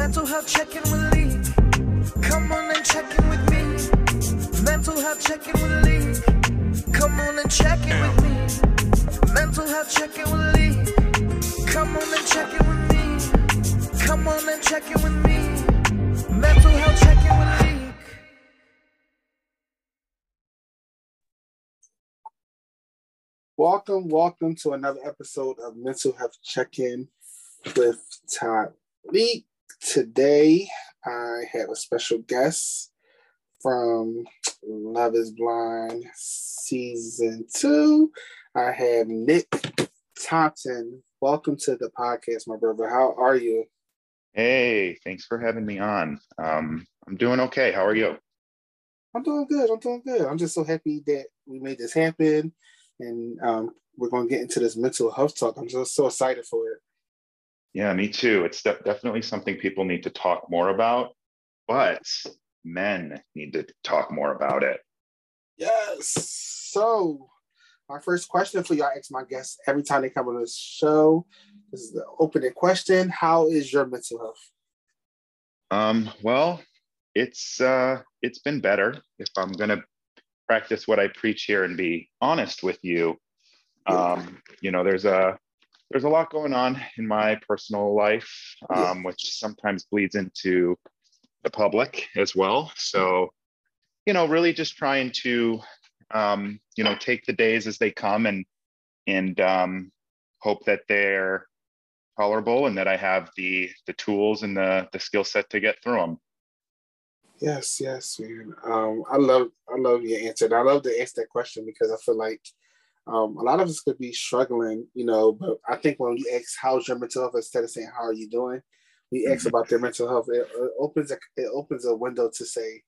Mental health check-in with Lee. Come on and check in with me. Mental health check-in with Lee. Come on and check in with me. Mental health check-in with Lee. Come on and check in with me. Come on and check in with me. Mental health check-in with Lee. Welcome, welcome to another episode of Mental Health Check-In with Todd Lee. Today, I have a special guest from Love is Blind season two. I have Nick Thompson. Welcome to the podcast, my brother. How are you? Hey, thanks for having me on. Um, I'm doing okay. How are you? I'm doing good. I'm doing good. I'm just so happy that we made this happen, and um, we're going to get into this mental health talk. I'm just so excited for it. Yeah, me too. It's de- definitely something people need to talk more about, but men need to talk more about it. Yes. So, my first question for y'all, I ask my guests every time they come on the show. This is the opening question. How is your mental health? Um, well, it's uh, it's been better. If I'm gonna practice what I preach here and be honest with you, um, you know, there's a there's a lot going on in my personal life, um, which sometimes bleeds into the public as well. So, you know, really just trying to, um, you know, take the days as they come and and um, hope that they're tolerable and that I have the the tools and the the skill set to get through them. Yes, yes, man. Um, I love I love your answer. And I love to ask that question because I feel like um, a lot of us could be struggling, you know, but I think when you ask how's your mental health instead of saying how are you doing, we ask about their mental health. It, it opens a it opens a window to say,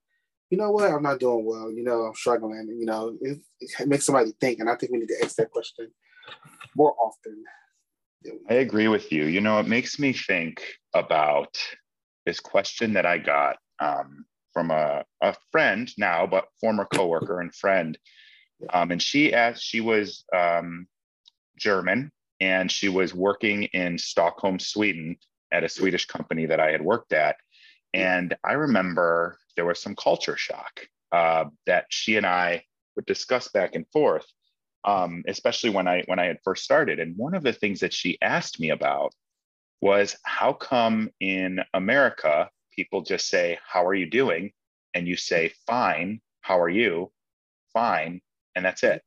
you know what, I'm not doing well. You know, I'm struggling. You know, it, it makes somebody think, and I think we need to ask that question more often. I agree with you. You know, it makes me think about this question that I got um, from a, a friend now, but former coworker and friend. Um, and she asked, she was um, German and she was working in Stockholm, Sweden at a Swedish company that I had worked at. And I remember there was some culture shock uh, that she and I would discuss back and forth, um, especially when I when I had first started. And one of the things that she asked me about was how come in America people just say, "How are you doing?" and you say, "Fine, how are you?" Fine, and that's it.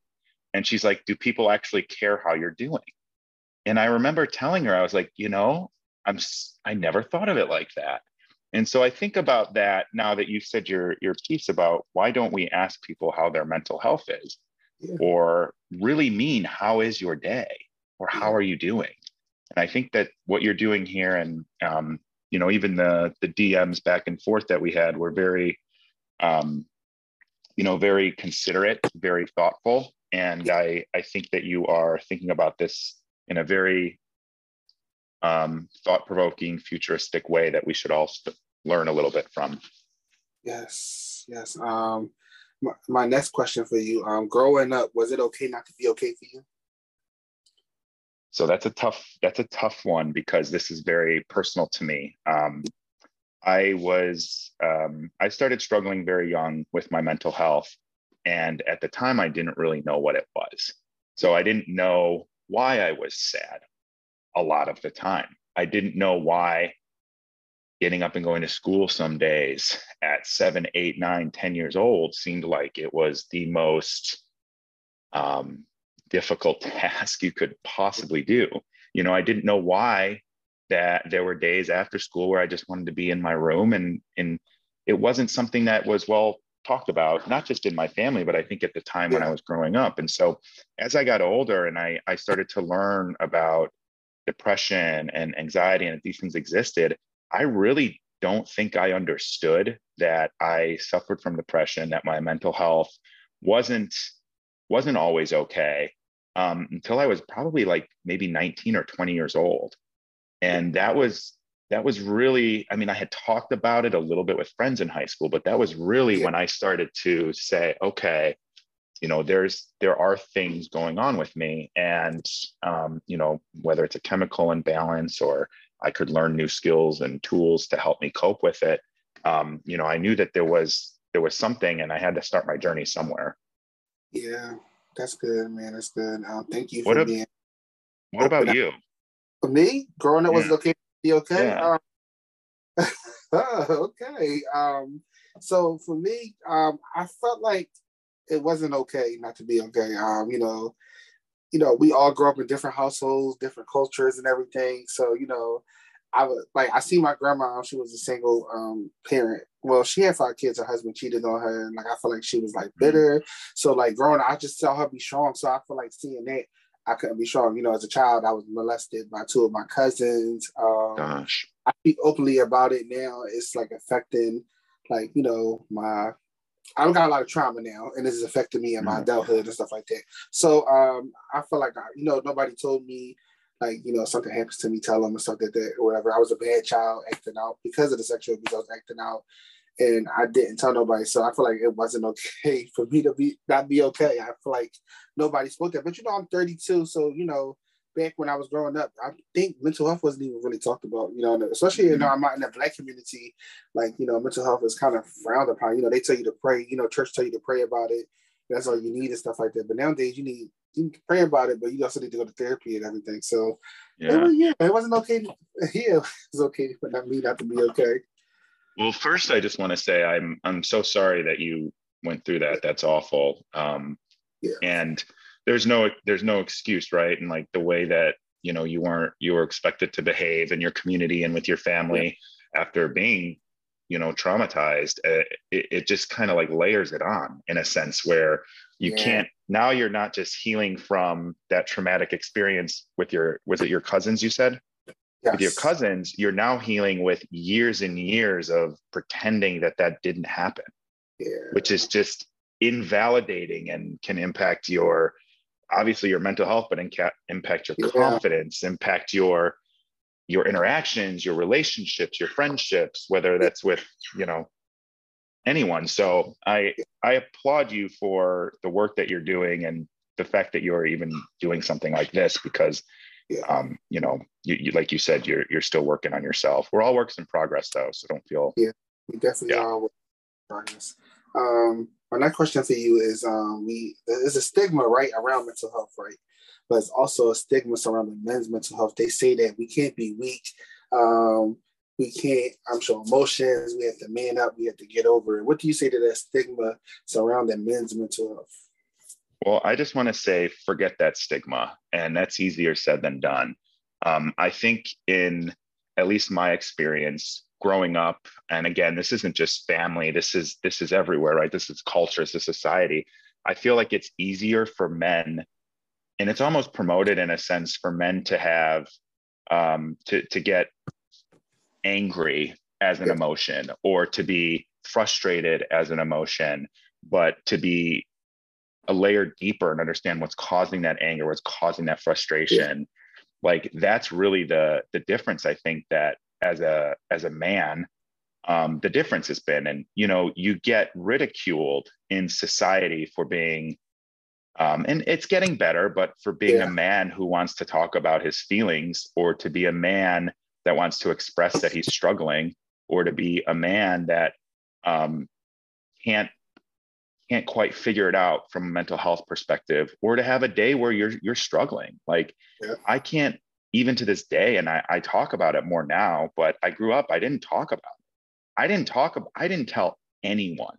And she's like, "Do people actually care how you're doing?" And I remember telling her, I was like, "You know, I'm I never thought of it like that." And so I think about that now that you've said your your piece about why don't we ask people how their mental health is, Yeah. or really mean how is your day, or how are you doing? And I think that what you're doing here, and um, you know, even the the DMs back and forth that we had were very, um, you know, very considerate, very thoughtful, and I I think that you are thinking about this in a very um, thought-provoking, futuristic way that we should all st- learn a little bit from. Yes, yes. Um, my, my next question for you: um, Growing up, was it okay not to be okay for you? So that's a tough that's a tough one because this is very personal to me. Um, I was um, I started struggling very young with my mental health, and at the time I didn't really know what it was. So I didn't know why I was sad a lot of the time. I didn't know why getting up and going to school some days at seven, eight, nine, ten years old seemed like it was the most um, difficult task you could possibly do. You know, I didn't know why that there were days after school where I just wanted to be in my room and and it wasn't something that was well talked about, not just in my family, but I think at the time when I was growing up. And so as I got older and I I started to learn about depression and anxiety and that these things existed, I really don't think I understood that I suffered from depression, that my mental health wasn't wasn't always okay um, until I was probably like maybe 19 or 20 years old. And that was that was really, I mean, I had talked about it a little bit with friends in high school, but that was really when I started to say, okay, you know, there's there are things going on with me, and um, you know, whether it's a chemical imbalance or I could learn new skills and tools to help me cope with it. Um, you know, I knew that there was there was something, and I had to start my journey somewhere. Yeah, that's good, man. That's good. Um, thank you What for a- being What about you? For me. Growing up was it okay. Be okay. Yeah. Um, okay. Um, so for me, um, I felt like it wasn't okay not to be okay. Um, you know, you know, we all grew up in different households, different cultures, and everything. So you know, I was like, I see my grandma. She was a single um, parent. Well, she had five kids. Her husband cheated on her, and like I feel like she was like bitter. So like growing up, I just saw her be strong. So I feel like seeing that. I couldn't be strong. You know, as a child, I was molested by two of my cousins. Um, Gosh. I speak openly about it now. It's like affecting, like you know, my. I've got a lot of trauma now, and this is affecting me in my Mhm. adulthood and stuff like that. So um, I feel like I, you know nobody told me like you know something happens to me, tell them or something like that or whatever. I was a bad child acting out because of the sexual abuse. I was acting out, and I didn't tell nobody. So I feel like it wasn't okay for me to be not be okay. I feel like nobody spoke that. But you know, I'm 32, so you know back when I was growing up, I think mental health wasn't even really talked about, you know, especially you know, I'm out in the black community, like, you know, mental health is kind of frowned upon. You know, they tell you to pray, you know, church tell you to pray about it. That's all you need and stuff like that. But nowadays you need you can pray about it, but you also need to go to therapy and everything. So it Yeah. was yeah, it wasn't okay. To, yeah, it was okay for not me not to be okay. Well, first, I just want to say I'm I'm so sorry that you went through that. That's awful. Um, Yeah. And there's no there's no excuse, right? And like the way that you know you weren't you were expected to behave in your community and with your family after being you know traumatized, uh, it, it just kind of like layers it on in a sense where you Yeah. can't now you're not just healing from that traumatic experience with your was it your cousins you said Yes. with your cousins, you're now healing with years and years of pretending that that didn't happen, Yeah. which is just invalidating and can impact your obviously your mental health, but inca- impact your Yeah. confidence, impact your your interactions, your relationships, your friendships, whether that's with you know anyone. So I I applaud you for the work that you're doing and the fact that you're even doing something like this because. Um, you know, you, you like you said, you're you're still working on yourself. We're all works in progress though, so don't feel Yeah, We definitely Yeah. are progress. Um, my next question for you is: um, we there's a stigma right around mental health, right? But it's also a stigma surrounding men's mental health. They say that we can't be weak. Um, we can't. I'm sure emotions. We have to man up. We have to get over it. What do you say to that stigma surrounding men's mental health? Well, I just want to say, forget that stigma, and that's easier said than done. Um, I think, in at least my experience growing up, and again, this isn't just family. This is this is everywhere, right? This is culture. This is society. I feel like it's easier for men, and it's almost promoted in a sense for men to have um, to to get angry as an emotion or to be frustrated as an emotion, but to be a layer deeper and understand what's causing that anger, what's causing that frustration. Like that's really the the difference. I think that as a as a man, um, the difference has been, and you know, you get ridiculed in society for being, um, and it's getting better, but for being Yeah. a man who wants to talk about his feelings, or to be a man that wants to express that he's struggling, or to be a man that um, can't can't quite figure it out from a mental health perspective or to have a day where you're you're struggling like Yeah. i can't even to this day and I, I talk about it more now but i grew up i didn't talk about it i didn't talk about i didn't tell anyone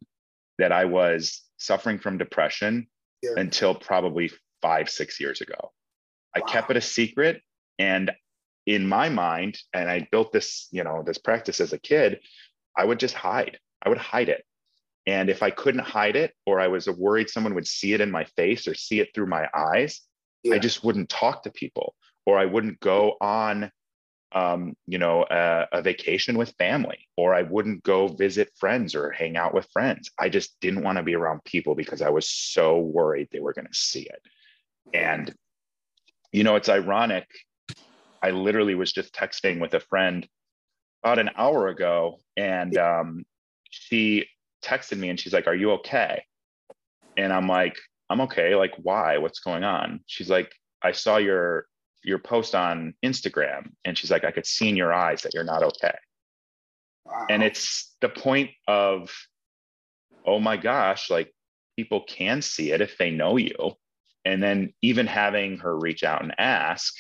that i was suffering from depression Yeah. until probably five six years ago i Wow. kept it a secret and in my mind and i built this you know this practice as a kid i would just hide i would hide it and if I couldn't hide it, or I was worried someone would see it in my face or see it through my eyes, Yeah. I just wouldn't talk to people, or I wouldn't go on, um, you know, a, a vacation with family, or I wouldn't go visit friends or hang out with friends. I just didn't want to be around people because I was so worried they were going to see it. And, you know, it's ironic. I literally was just texting with a friend about an hour ago, and um, she texted me and she's like, Are you okay? And I'm like, I'm okay. Like, why? What's going on? She's like, I saw your your post on Instagram, and she's like, I could see in your eyes that you're not okay. Wow. And it's the point of, oh my gosh, like people can see it if they know you. And then even having her reach out and ask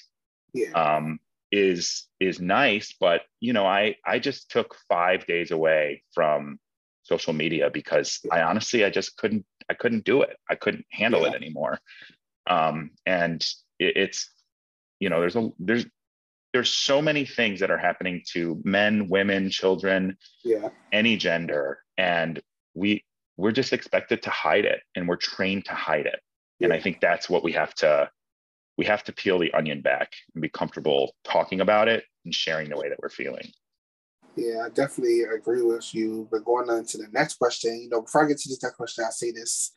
yeah. um, is is nice. But you know, I I just took five days away from social media because I honestly I just couldn't I couldn't do it. I couldn't handle yeah. it anymore. Um, and it, it's you know there's a there's there's so many things that are happening to men, women, children, yeah, any gender, and we we're just expected to hide it, and we're trained to hide it. Yeah. And I think that's what we have to we have to peel the onion back and be comfortable talking about it and sharing the way that we're feeling. Yeah, I definitely agree with you. But going on to the next question, you know, before I get to this next question, I say this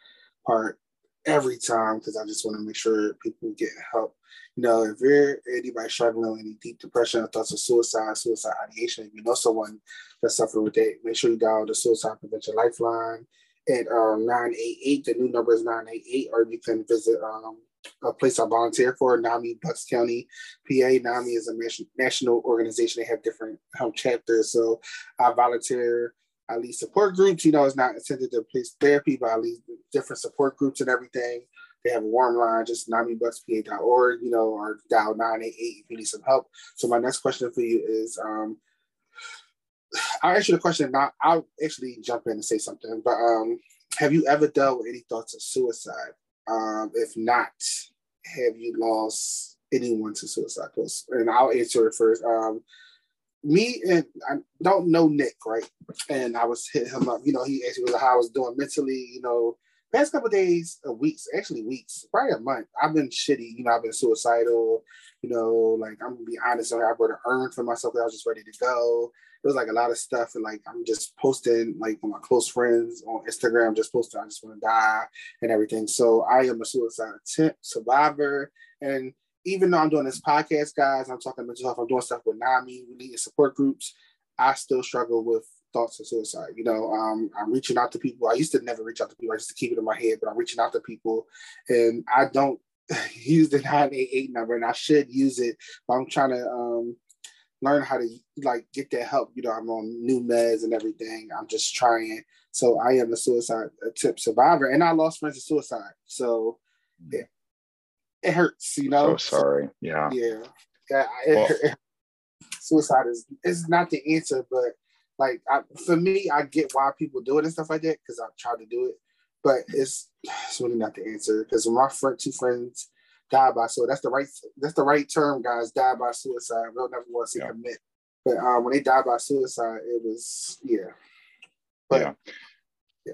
part every time because I just want to make sure people get help. You know, if you're anybody struggling with any deep depression or thoughts of suicide, suicide ideation, if you know someone that's suffering with it, make sure you dial the Suicide Prevention Lifeline at um, 988. The new number is 988, or you can visit um, a place I volunteer for, NAMI Bucks County, PA. NAMI is a national organization. They have different um, chapters. So I volunteer I lead support groups. You know, it's not intended to place therapy, but I lead different support groups and everything. They have a warm line, just namibuckspa.org, you know, or dial 988 if you need some help. So my next question for you is um I'll ask you the question now. I'll actually jump in and say something, but um have you ever dealt with any thoughts of suicide? Um, if not, have you lost anyone to suicide? And I'll answer it first. Um, me and I don't know Nick, right? And I was hit him up. You know, he asked me how I was doing mentally. You know, past couple days, uh, weeks, actually weeks, probably a month. I've been shitty. You know, I've been suicidal. You know, like I'm gonna be honest. I brought an urn for myself. I was just ready to go. It was like a lot of stuff, and like I'm just posting like my close friends on Instagram, just posting I just want to die and everything. So I am a suicide attempt survivor, and even though I'm doing this podcast, guys, I'm talking mental health, I'm doing stuff with NAMI, we need support groups. I still struggle with thoughts of suicide. You know, um, I'm reaching out to people. I used to never reach out to people. I used to keep it in my head, but I'm reaching out to people, and I don't use the 988 number, and I should use it. But I'm trying to um, learn how to like get that help. You know, I'm on new meds and everything. I'm just trying. So I am a suicide attempt survivor, and I lost friends to suicide. So yeah, it hurts, you know. So sorry. Yeah. Yeah. Yeah. It, suicide is is not the answer, but like I, for me, I get why people do it and stuff like that because I've tried to do it, but it's it's really not the answer because when my friend, two friends died by suicide, that's the right that's the right term, guys. Died by suicide. We don't never want to say yeah. commit, but um, when they died by suicide, it was yeah. But, yeah.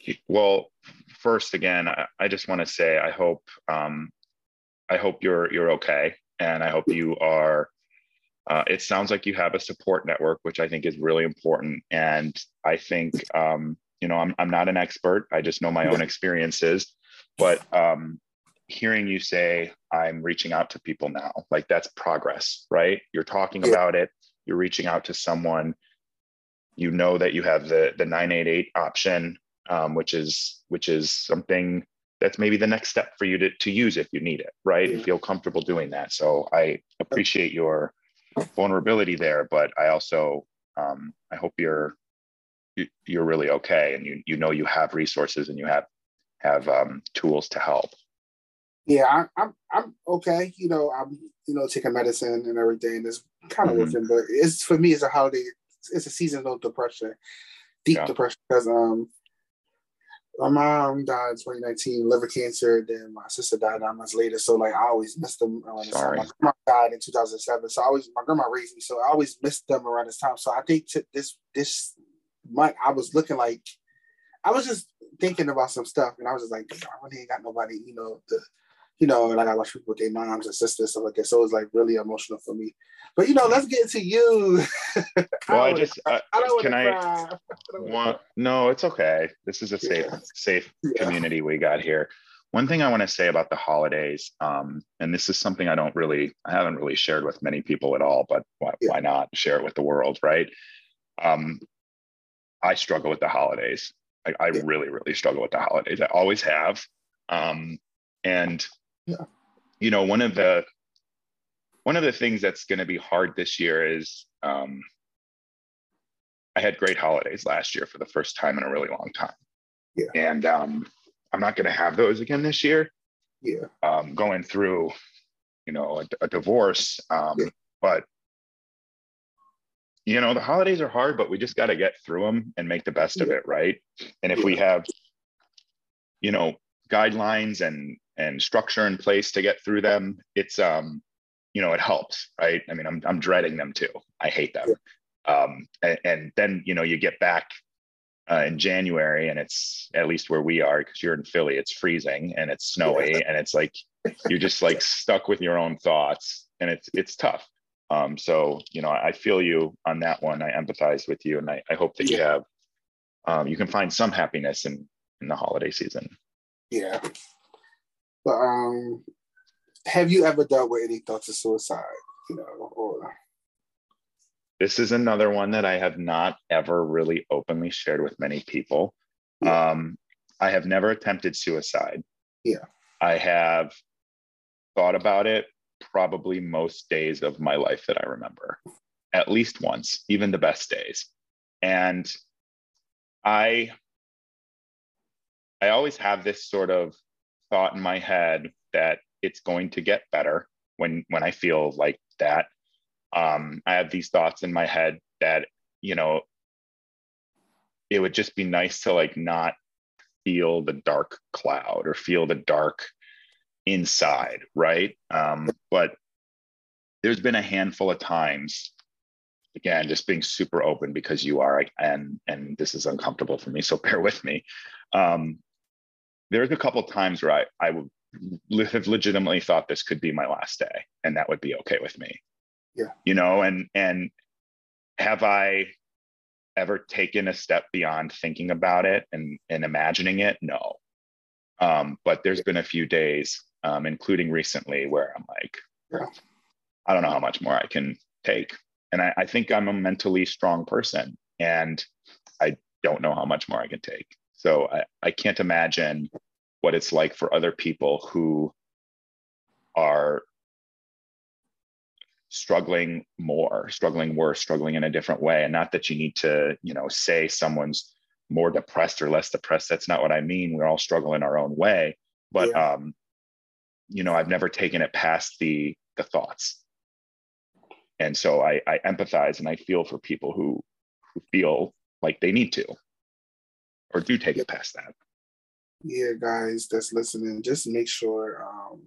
Yeah. Well, first again, I, I just want to say I hope um, I hope you're you're okay, and I hope you are. Uh, it sounds like you have a support network, which I think is really important. And I think um, you know I'm I'm not an expert. I just know my own experiences, but um, hearing you say I'm reaching out to people now, like that's progress, right? You're talking yeah. about it. You're reaching out to someone. You know that you have the the 988 option, um, which is which is something that's maybe the next step for you to, to use if you need it, right? And feel comfortable doing that. So I appreciate your vulnerability there, but I also um, I hope you're you're really okay and you you know you have resources and you have have um, tools to help. Yeah, I'm, I'm okay. You know, I'm you know taking medicine and everything. It's kind of mm-hmm. working, but it's for me. It's a holiday. It's a seasonal depression, deep yeah. depression because um my mom died in 2019, liver cancer. Then my sister died nine months later. So like I always missed them around this Sorry. time. My grandma died in 2007. So I always my grandma raised me. So I always missed them around this time. So I think t- this this month I was looking like I was just thinking about some stuff, and I was just like, I really ain't got nobody, you know, the you know, like I watch people with their moms and sisters, stuff like that. So it was like really emotional for me. But you know, let's get into you. well, I, I just uh, I don't can I, want no, it's okay. This is a safe yeah. safe yeah. community we got here. One thing I want to say about the holidays, um, and this is something I don't really, I haven't really shared with many people at all, but why, yeah. why not share it with the world, right? Um, I struggle with the holidays. I, I really, really struggle with the holidays. I always have. Um, and yeah. you know, one of the one of the things that's going to be hard this year is um, I had great holidays last year for the first time in a really long time. Yeah. And um, I'm not going to have those again this year. Yeah. Um, going through, you know, a, a divorce. Um, Yeah. But, you know, the holidays are hard, but we just got to get through them and make the best of it. Right. And if we have, you know, guidelines and and structure in place to get through them, it's um, you know, it helps, right? I mean, I'm I'm dreading them too. I hate them. Um, and, and then you know, you get back uh, in January, and it's at least where we are because you're in Philly. It's freezing and it's snowy, and it's like you're just like stuck with your own thoughts, and it's it's tough. Um, so you know, I feel you on that one. I empathize with you, and I, I hope that you have um, you can find some happiness in in the holiday season. Yeah. But um, have you ever dealt with any thoughts of suicide? You know, or this is another one that I have not ever really openly shared with many people. Yeah. Um, I have never attempted suicide. Yeah. I have thought about it probably most days of my life that I remember, at least once, even the best days. And I I always have this sort of thought in my head that it's going to get better when when I feel like that um, I have these thoughts in my head that you know it would just be nice to like not feel the dark cloud or feel the dark inside, right? Um, but there's been a handful of times, again, just being super open because you are, and and this is uncomfortable for me, so bear with me. Um, there's a couple times where I I would have legitimately thought this could be my last day, and that would be okay with me. Yeah. you know and and have i ever taken a step beyond thinking about it and and imagining it? No. Um but there's been a few days um including recently where i'm like Yeah. i don't know how much more i can take. And I, I think i'm a mentally strong person and i don't know how much more i can take so i, I can't imagine what it's like for other people who are struggling more, struggling worse, struggling in a different way. And not that you need to, you know, say someone's more depressed or less depressed. That's not what I mean. We're all struggling our own way. But Yeah. um, you know, I've never taken it past the the thoughts. And so I, I empathize and I feel for people who who feel like they need to or do take it past that. yeah, guys that's listening, just make sure um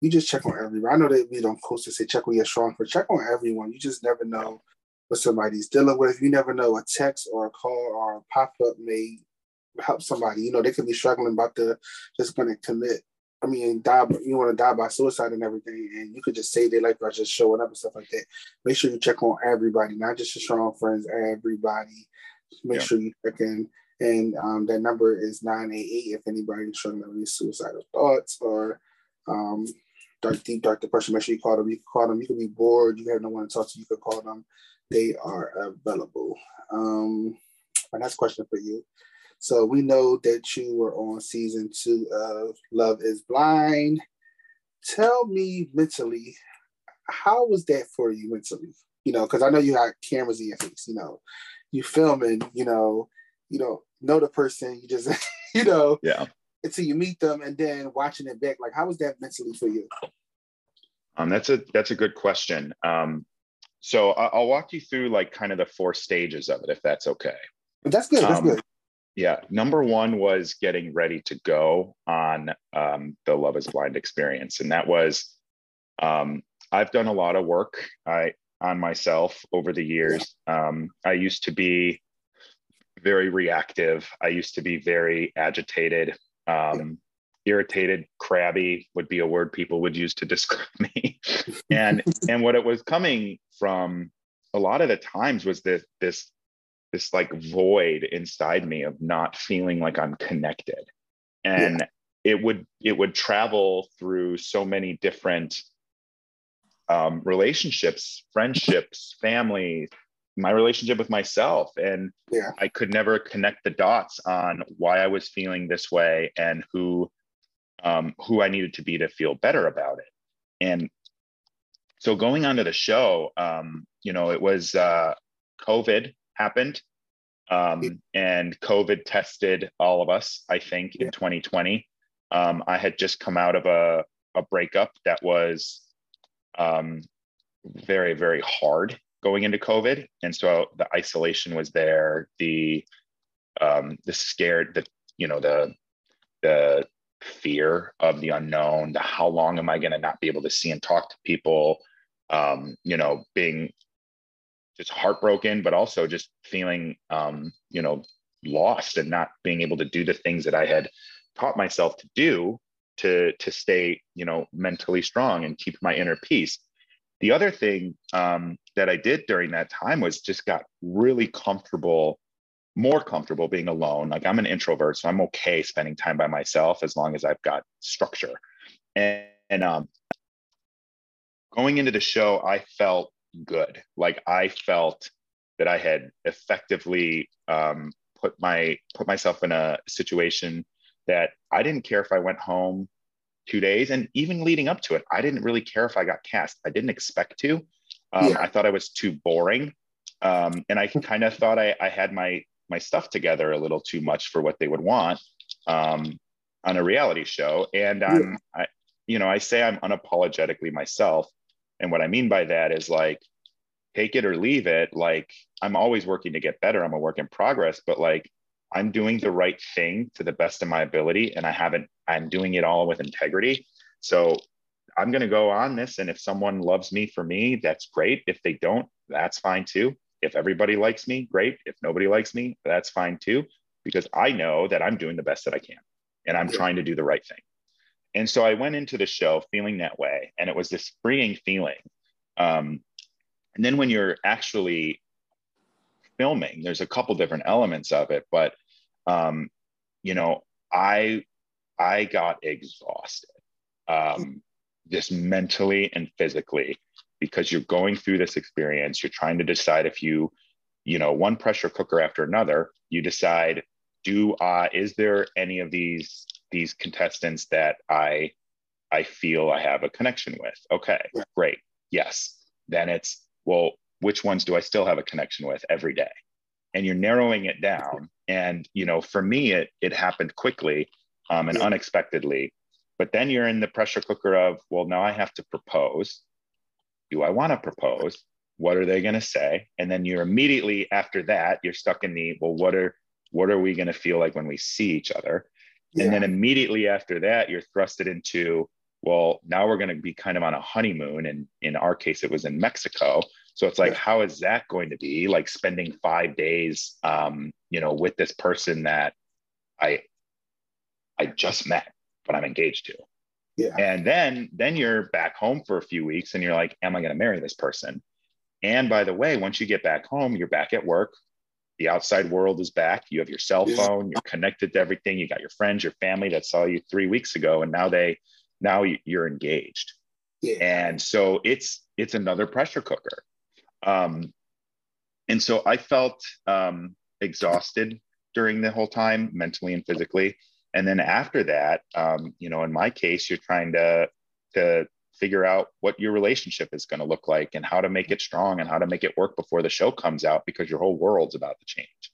you just check on everyone. I know that we don't post to say check on your strong, but check on everyone. You just never know what somebody's dealing with. You never know a text or a call or a pop up may help somebody. You know, they could be struggling about the just gonna commit. I mean, die. You want to die by suicide and everything, and you could just say they like by just showing up and stuff like that. Make sure you check on everybody, not just your strong friends. Everybody. Make Yeah. sure you check in. And um, that number is 988 if anybody's struggling with suicidal thoughts or um, dark, deep, dark depression. Make sure you call them. You can call them. You can be bored. You have no one to talk to. You can call them. They are available. Um, my next question for you. So we know that you were on season two of Love is Blind. Tell me mentally, how was that for you mentally? You know, because I know you had cameras in your face, you know, you filming, you know, you know, know the person, you just, you know, Yeah. until you meet them and then watching it back. Like, how was that mentally for you? Um, that's a that's a good question. Um, so I- I'll walk you through like kind of the four stages of it, if that's okay. That's good. That's Um, good. Yeah. Number one was getting ready to go on um, the Love is Blind experience. And that was, um, I've done a lot of work I, on myself over the years. Um, I used to be very reactive, I used to be very agitated. Um, irritated crabby would be a word people would use to describe me and and what it was coming from a lot of the times was this this this like void inside me of not feeling like I'm connected. And it would it would travel through so many different um, relationships, friendships, family, my relationship with myself. And Yeah. I could never connect the dots on why I was feeling this way and who um, who I needed to be to feel better about it. And so going on to the show, um, you know, it was uh, COVID happened, um, and COVID tested all of us. I think in 2020, um, I had just come out of a a breakup that was um, very very hard going into COVID, and so the isolation was there. The um, the scared, the you know the the fear of the unknown, the how long am I going to not be able to see and talk to people, um, you know, being just heartbroken, but also just feeling, um, you know, lost and not being able to do the things that I had taught myself to do to to stay, you know, mentally strong and keep my inner peace. The other thing um, that I did during that time was just got really comfortable more comfortable being alone. Like I'm an introvert, so I'm okay spending time by myself as long as I've got structure. And, and um, going into the show, I felt good. Like I felt that I had effectively um, put my put myself in a situation that I didn't care if I went home two days, and even leading up to it, I didn't really care if I got cast. I didn't expect to. Um, yeah. I thought I was too boring, um, and I kind of thought I, I had my my stuff together a little too much for what they would want um, on a reality show. And I'm, yeah. I, you know, I say I'm unapologetically myself. And what I mean by that is like, take it or leave it. Like, I'm always working to get better. I'm a work in progress, but like, I'm doing the right thing to the best of my ability. And I haven't, I'm doing it all with integrity. So I'm going to go on this. And if someone loves me for me, that's great. If they don't, that's fine too. If everybody likes me, great. If nobody likes me, that's fine too, because I know that I'm doing the best that I can and I'm trying to do the right thing. And so I went into the show feeling that way. And it was this freeing feeling. Um, and then when you're actually filming, there's a couple different elements of it, but um, you know, I I got exhausted, um, just mentally and physically because you're going through this experience you're trying to decide if you you know one pressure cooker after another you decide do uh is there any of these these contestants that i i feel i have a connection with? Okay great yes. Then it's well which ones do i still have a connection with every day and you're narrowing it down and you know for me it it happened quickly um, and unexpectedly but then you're in the pressure cooker of well now i have to propose do I want to propose? What are they going to say? And then you're immediately after that, you're stuck in the, well, what are, what are we going to feel like when we see each other? Yeah. And then immediately after that, you're thrusted into, well, now we're going to be kind of on a honeymoon. And in our case, it was in Mexico. So it's like, yeah. how is that going to be like spending five days, um, you know, with this person that I, I just met, but I'm engaged to? Yeah. And then then you're back home for a few weeks and you're like, am I going to marry this person? And by the way, once you get back home, you're back at work. The outside world is back. You have your cell phone, you're connected to everything. You got your friends, your family that saw you 3 weeks ago and now they now you're engaged. Yeah. And so it's it's another pressure cooker. Um and so I felt um exhausted during the whole time mentally and physically. And then after that um, you know in my case you're trying to to figure out what your relationship is going to look like and how to make it strong and how to make it work before the show comes out because your whole world's about to change.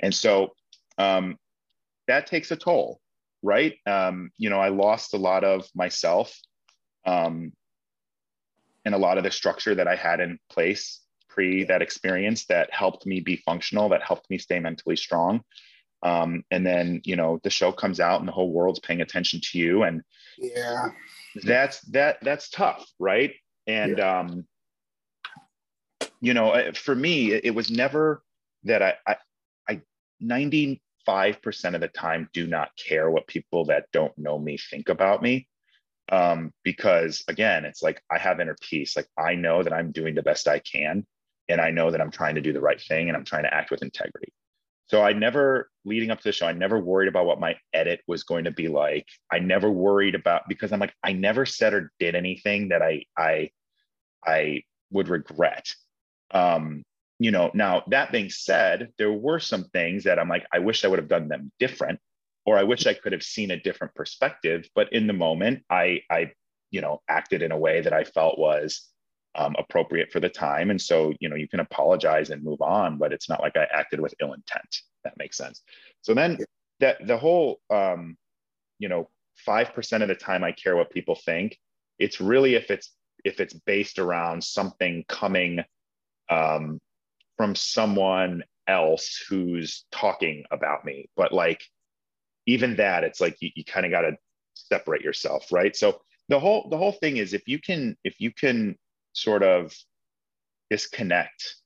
And so um, that takes a toll right? Um, you know i lost a lot of myself um, and a lot of the structure that i had in place pre that experience that helped me be functional that helped me stay mentally strong. Um, and then you know the show comes out and the whole world's paying attention to you and yeah. that's that that's tough right? And yeah. um you know uh, for me it was never that i i, I 95% of the time do not care what people that don't know me think about me. Um because again it's like i have inner peace. Like i know that i'm doing the best i can and i know that i'm trying to do the right thing and i'm trying to act with integrity so I never, leading up to the show, I never worried about what my edit was going to be like. I never worried about because I'm like, I never said or did anything that I I I would regret. Um, you know, now that being said, there were some things that I'm like, I wish I would have done them different, or I wish I could have seen a different perspective. But in the moment, I I, you know, acted in a way that I felt was um, appropriate for the time. And so, you know, you can apologize and move on, but it's not like I acted with ill intent. That makes sense. So then that the whole, um, you know, 5% of the time I care what people think. It's really if it's, if it's based around something coming um, from someone else who's talking about me. But like, even that, it's like you, you kind of got to separate yourself, right? So the whole the whole thing is if you can if you can sort of disconnect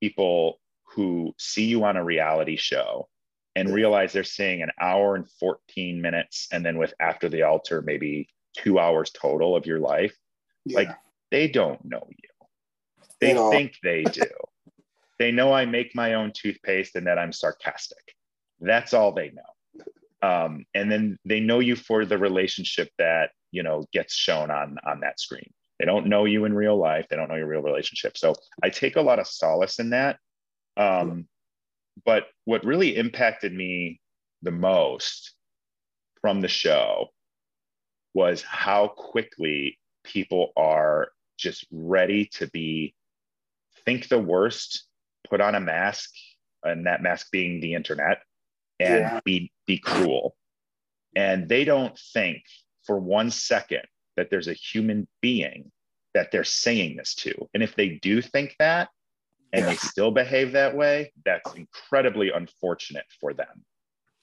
people who see you on a reality show and realize they're seeing an hour and 14 minutes and then with after the altar maybe two hours total of your life. Yeah. like they don't know you. They think they do. They know i make my own toothpaste and that i'm sarcastic. That's all they know. Um, and then they know you for the relationship that you know gets shown on on that screen they don't know you in real life. They don't know your real relationship. So i take a lot of solace in that. Um, but what really impacted me the most from the show was how quickly people are just ready to be think the worst put on a mask and that mask being the internet and yeah. be be cruel. And they don't think for one second that there's a human being that they're saying this to. And if they do think that and yeah. they still behave that way, that's incredibly unfortunate for them.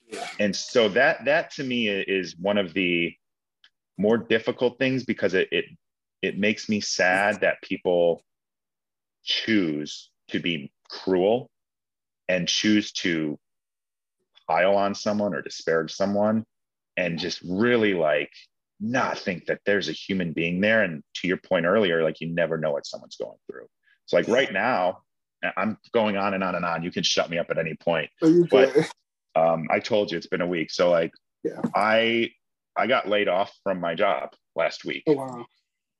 Yeah. And so that that to me is one of the more difficult things because it it it makes me sad that people choose to be cruel and choose to pile on someone or disparage someone and just really like not think that there's a human being there. And to your point earlier, like you never know what someone's going through. So like right now, I'm going on and on and on. You can shut me up at any point. Oh, but um, I told you it's been a week. So like yeah. I I got laid off from my job last week. Oh, wow.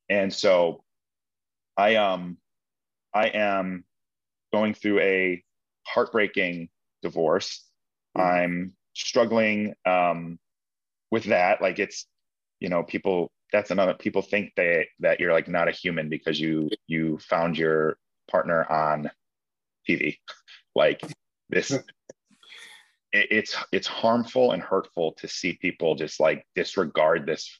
And so I um I am going through a heartbreaking divorce. Mm-hmm. I'm struggling um with that. Like it's you know people that's another people think they that you're like not a human because you you found your partner on tv like this it, it's it's harmful and hurtful to see people just like disregard this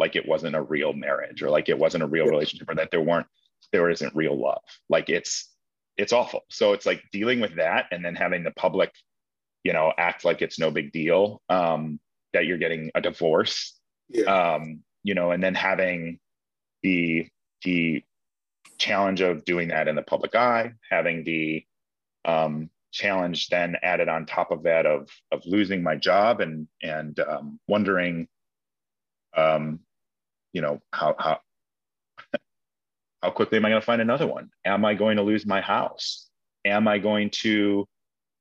like it wasn't a real marriage or like it wasn't a real relationship or that there weren't there isn't real love. Like it's it's awful. So it's like dealing with that and then having the public you know act like it's no big deal um that you're getting a divorce yeah. um, you know, and then having the the challenge of doing that in the public eye, having the um, challenge then added on top of that of of losing my job and and um, wondering, um, you know, how how how quickly am I going to find another one? Am I going to lose my house? Am I going to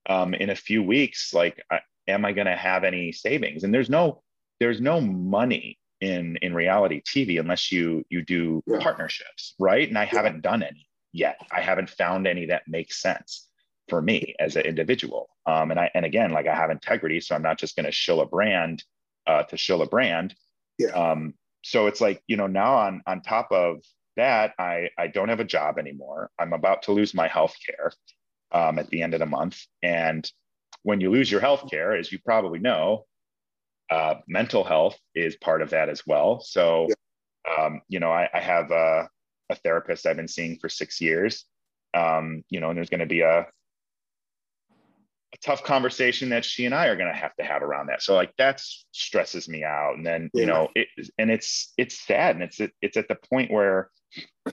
um, in a few weeks like I, am I going to have any savings? And there's no there's no money in in reality TV unless you you do yeah. partnerships, right? And I yeah. haven't done any yet. I haven't found any that make sense for me as an individual. Um, and I and again, like I have integrity, so I'm not just going to shill a brand uh, to shill a brand. Yeah. Um, so it's like you know now on on top of that, I I don't have a job anymore. I'm about to lose my health care um, at the end of the month, and when you lose your health care, as you probably know, uh, mental health is part of that as well. So, yeah. um, you know, I, I have a, a, therapist I've been seeing for six years. Um, you know, and there's going to be a a tough conversation that she and I are going to have to have around that. So like that stresses me out. And then, yeah. you know, it, and it's, it's sad. And it's, it's at the point where,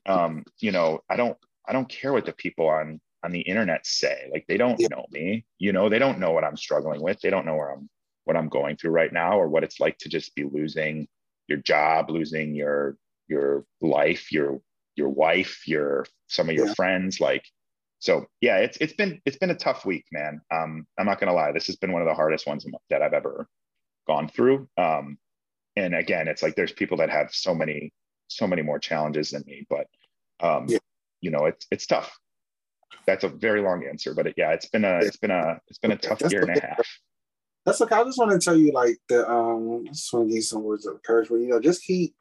um, you know, I don't, I don't care what the people on, on the internet say, like, they don't yeah. know me, you know, they don't know what I'm struggling with. They don't know where I'm what I'm going through right now or what it's like to just be losing your job, losing your your life, your your wife, your some of your yeah. friends like so yeah, it's it's been it's been a tough week, man. Um, I'm not gonna lie, this has been one of the hardest ones that I've ever gone through. Um, and again, it's like there's people that have so many so many more challenges than me, but um, yeah. you know, it's it's tough. That's a very long answer, but it, yeah, it's been a it's been a it's been a tough year and a half. That's okay. I just want to tell you, like, the um, I just want to give you some words of encouragement. You know, just keep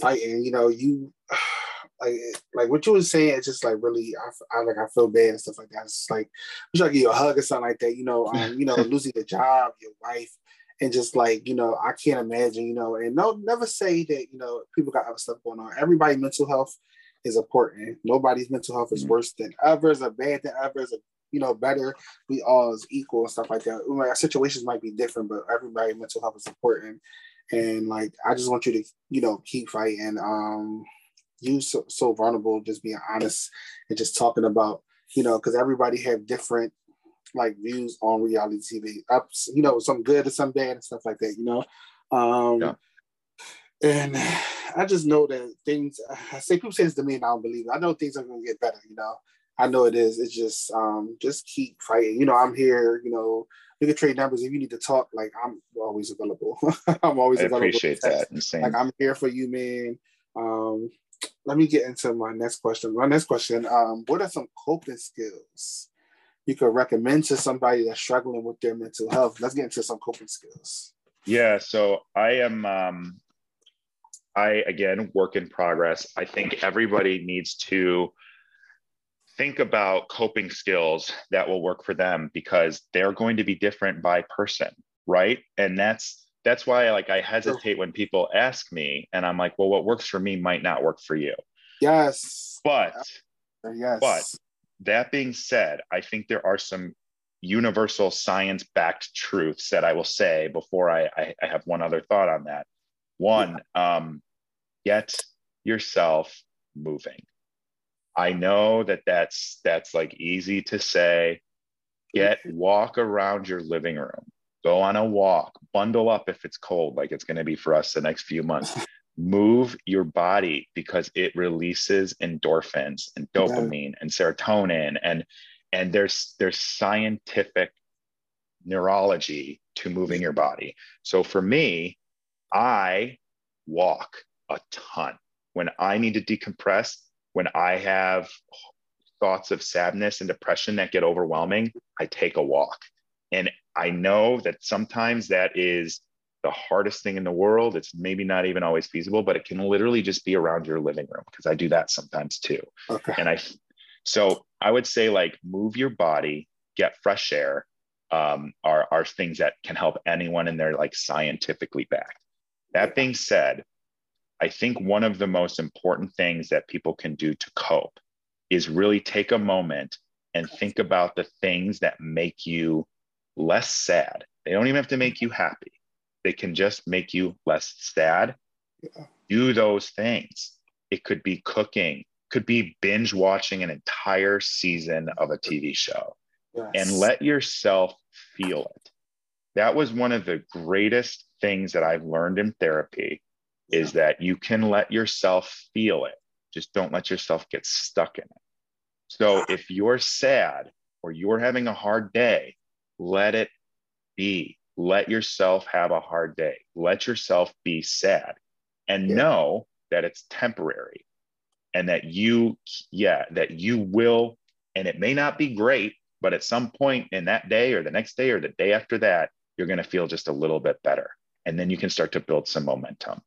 fighting. You know, you like like what you was saying, it's just like really, I, I like I feel bad and stuff like that. It's like I'm trying to give you a hug or something like that. You know, um, you know, losing your job, your wife, and just like you know, I can't imagine. You know, and no, never say that. You know, people got other stuff going on. Everybody mental health is important. Nobody's mental health is mm-hmm. worse than others, or bad than others, or you know, better. We all is equal and stuff like that. Our situations might be different, but everybody mental health is important. And like, I just want you to, you know, keep fighting. Um, you so, so vulnerable, just being honest and just talking about, you know, because everybody have different like views on reality TV. Ups, you know, some good and some bad and stuff like that. You know, um, yeah. and I just know that things. I say people say this to me, and I don't believe it. I know things are going to get better. You know, I know it is. It's just um, just keep fighting. You know, I'm here. You know, we can trade numbers if you need to talk. Like I'm always available. I'm always I available. Appreciate that. Insane. Like I'm here for you, man. Um, let me get into my next question. My next question: um, What are some coping skills you could recommend to somebody that's struggling with their mental health? Let's get into some coping skills. Yeah. So I am. Um, I again work in progress. I think everybody needs to think about coping skills that will work for them because they're going to be different by person right? And that's that's why like i hesitate when people ask me and i'm like well what works for me might not work for you. Yes. But yes. but that being said i think there are some universal science backed truths that i will say before I, I, I have one other thought on that. One yeah. um get yourself moving I know that that's that's like easy to say. Get walk around your living room. Go on a walk. Bundle up if it's cold, like it's going to be for us the next few months. Move your body because it releases endorphins and dopamine and serotonin and and there's there's scientific neurology to moving your body. So for me, I walk a ton. When I need to decompress, when I have thoughts of sadness and depression that get overwhelming, I take a walk. And I know that sometimes that is the hardest thing in the world. It's maybe not even always feasible, but it can literally just be around your living room because I do that sometimes too. Okay. And I, so I would say like move your body, get fresh air, um, are are things that can help anyone, and they're like scientifically backed. That being said, I think one of the most important things that people can do to cope is really take a moment and think about the things that make you less sad. They don't even have to make you happy, they can just make you less sad. Yeah. Do those things. It could be cooking, could be binge watching an entire season of a TV show yes. and let yourself feel it. That was one of the greatest things that I've learned in therapy is that you can let yourself feel it. Just don't let yourself get stuck in it. So ah. if you're sad or you're having a hard day, let it be. Let yourself have a hard day. Let yourself be sad and yeah. know that it's temporary and that you, yeah, that you will, and it may not be great, but at some point in that day or the next day or the day after that, you're going to feel just a little bit better. And then you can start to build some momentum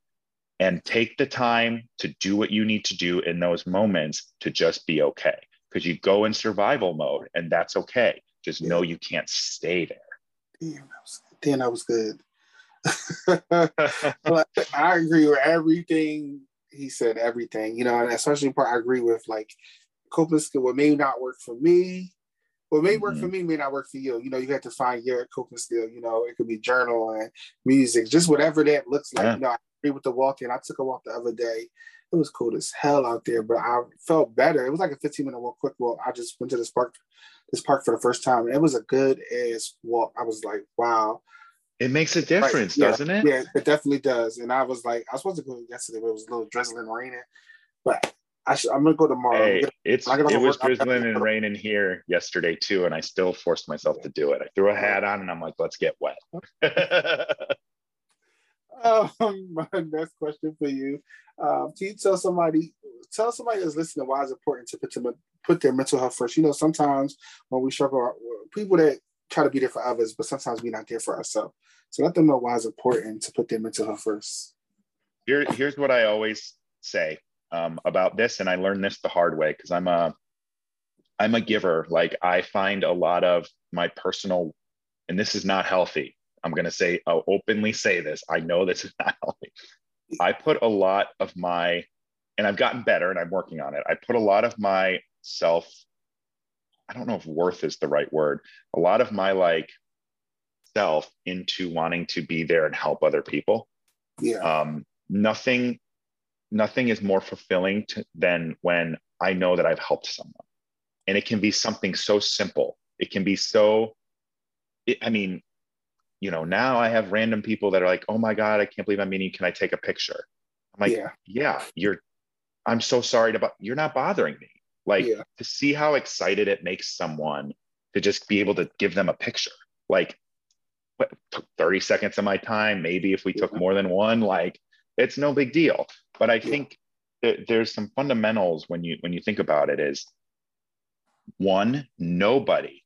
and take the time to do what you need to do in those moments to just be okay because you go in survival mode and that's okay just yeah. know you can't stay there damn that was, was good i agree with everything he said everything you know and especially part i agree with like coping skill what may not work for me what may work mm-hmm. for me may not work for you. You know, you have to find your coping skill. You know, it could be journaling, music, just whatever that looks like. Yeah. You know, with the walking. I took a walk the other day. It was cold as hell out there, but I felt better. It was like a 15 minute walk, quick walk. I just went to this park, this park for the first time. And it was a good ass walk. I was like, wow. It makes a difference, like, yeah, doesn't it? Yeah, it definitely does. And I was like, I was supposed to go yesterday, but it was a little drizzling, raining. But I am gonna go tomorrow. Hey, gonna, it's it was drizzling and raining here yesterday too, and I still forced myself to do it. I threw a hat on and I'm like, let's get wet. um, my next question for you. Um, can you tell somebody, tell somebody that's listening why it's important to put, to put their mental health first? You know, sometimes when we struggle, people that try to be there for others, but sometimes we're not there for ourselves. So let them know why it's important to put their mental health first. Here, here's what I always say. um, about this, and I learned this the hard way because I'm a I'm a giver. Like I find a lot of my personal, and this is not healthy. I'm going to say, I'll openly say this. I know this is not healthy. I put a lot of my, and I've gotten better and I'm working on it. I put a lot of my self, I don't know if worth is the right word, a lot of my like self into wanting to be there and help other people. Yeah. Um, nothing, nothing is more fulfilling to, than when I know that I've helped someone. And it can be something so simple. It can be so, it, I mean, you know, now I have random people that are like, oh my God, I can't believe I'm meeting. Can I take a picture? I'm like, yeah, yeah you're, I'm so sorry to, you're not bothering me. Like yeah. to see how excited it makes someone to just be able to give them a picture. Like what, took 30 seconds of my time. Maybe if we yeah. took more than one, like it's no big deal. But I think there's some fundamentals when you, when you think about it is one, nobody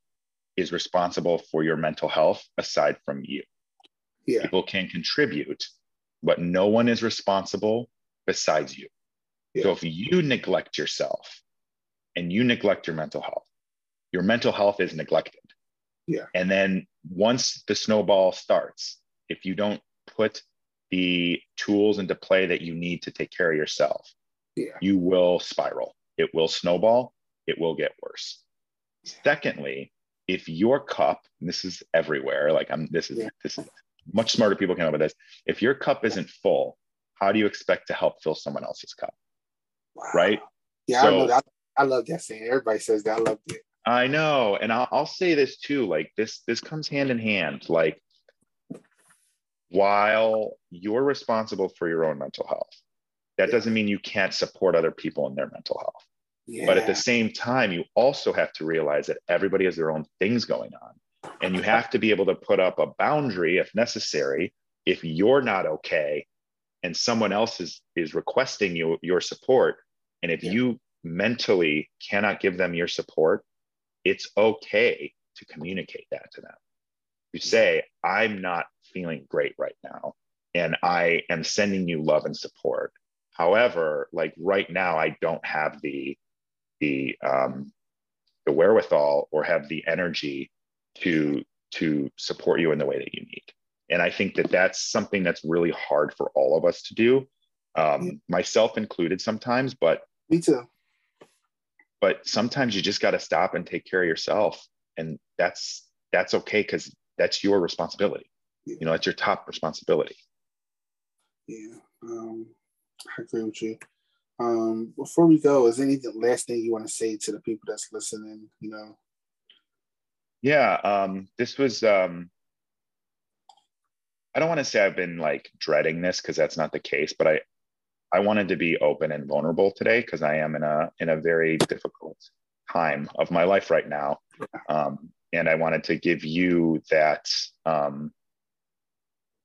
is responsible for your mental health aside from you. Yeah. People can contribute, but no one is responsible besides you. Yeah. So if you neglect yourself and you neglect your mental health, your mental health is neglected. Yeah. And then once the snowball starts, if you don't put the tools into play that you need to take care of yourself, yeah. you will spiral. It will snowball. It will get worse. Secondly, if your cup, this is everywhere, like I'm this is yeah. this is much smarter people come up with this. If your cup isn't full, how do you expect to help fill someone else's cup? Wow. Right? Yeah, so, I know that. I love that saying. Everybody says that. I love it. I know, and I'll, I'll say this too. Like this, this comes hand in hand. Like while you're responsible for your own mental health, that doesn't mean you can't support other people in their mental health. Yeah. But at the same time, you also have to realize that everybody has their own things going on. And you have to be able to put up a boundary if necessary. If you're not okay and someone else is, is requesting you your support, and if yeah. you mentally cannot give them your support, it's okay to communicate that to them. You say, I'm not feeling great right now, and I am sending you love and support. However, like right now, I don't have the the um, the wherewithal or have the energy to to support you in the way that you need. And i think that that's something that's really hard for all of us to do um, myself included sometimes but me too. but sometimes you just got to stop and take care of yourself and that's that's okay because that's your responsibility. Yeah. you know that's your top responsibility. Yeah um, i agree with you um, before we go, is anything last thing you want to say to the people that's listening? You know. Yeah, um, this was. Um, I don't want to say I've been like dreading this because that's not the case, but I, I wanted to be open and vulnerable today because I am in a in a very difficult time of my life right now, um, and I wanted to give you that, um,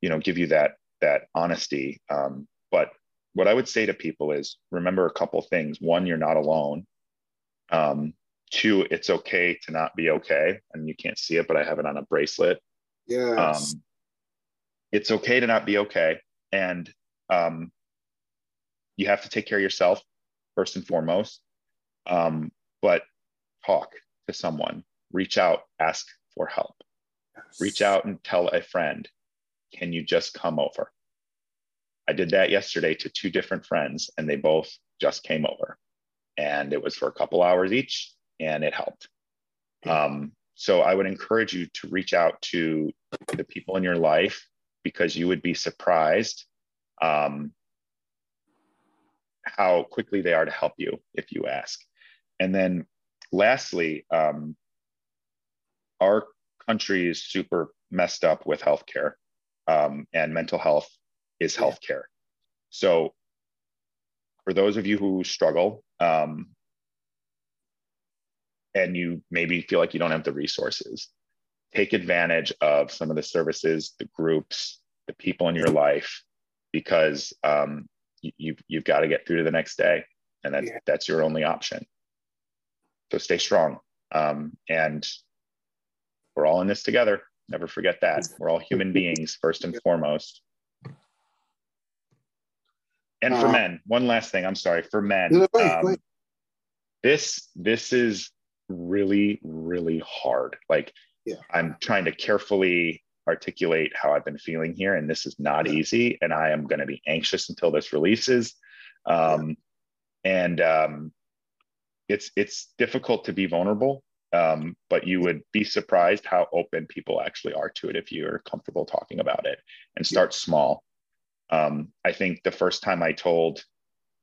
you know, give you that that honesty. Um, but what I would say to people is remember a couple things. One, you're not alone. Um, two, it's okay to not be okay. And you can't see it, but I have it on a bracelet. Yes. Um, it's okay to not be okay. And um, you have to take care of yourself first and foremost. Um, but talk to someone, reach out, ask for help. Yes. Reach out and tell a friend, can you just come over? I did that yesterday to two different friends, and they both just came over. And it was for a couple hours each, and it helped. Um, so I would encourage you to reach out to the people in your life because you would be surprised um, how quickly they are to help you if you ask. And then lastly, um, our country is super messed up with healthcare um, and mental health is healthcare. So, for those of you who struggle um, and you maybe feel like you don't have the resources, take advantage of some of the services, the groups, the people in your life, because um, you, you've, you've got to get through to the next day, and that, yeah. that's your only option. So stay strong. Um, and we're all in this together. Never forget that. We're all human beings, first and foremost. And for uh, men, one last thing. I'm sorry for men. Um, this this is really really hard. Like yeah. I'm trying to carefully articulate how I've been feeling here, and this is not yeah. easy. And I am going to be anxious until this releases. Um, yeah. And um, it's it's difficult to be vulnerable, um, but you would be surprised how open people actually are to it if you're comfortable talking about it and start small. Um, I think the first time I told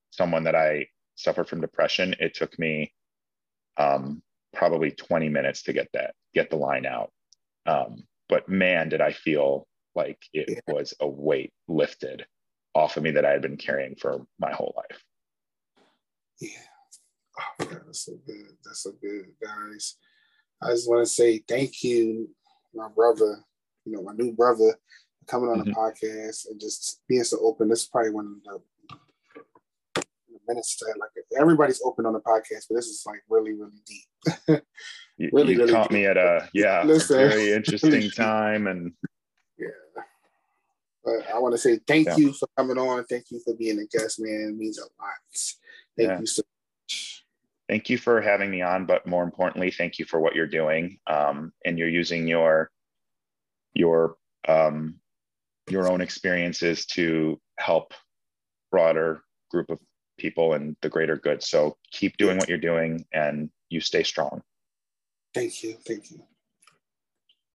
someone that I suffered from depression, it took me um, probably 20 minutes to get that, get the line out. Um, but man, did I feel like it yeah. was a weight lifted off of me that I had been carrying for my whole life. Yeah. Oh, God, that's so good. That's so good, guys. I just want to say thank you, my brother, you know, my new brother, coming on mm-hmm. the podcast and just being so open. This is probably one of the, the minutes that like everybody's open on the podcast, but this is like really, really deep. you, really, you really caught deep. me at a yeah, Listen, very interesting time and yeah. But I want to say thank yeah. you for coming on. Thank you for being a guest, man. It means a lot. Thank yeah. you so much. Thank you for having me on, but more importantly, thank you for what you're doing. Um, and you're using your your um, your own experiences to help broader group of people and the greater good. So keep doing what you're doing and you stay strong. Thank you. Thank you.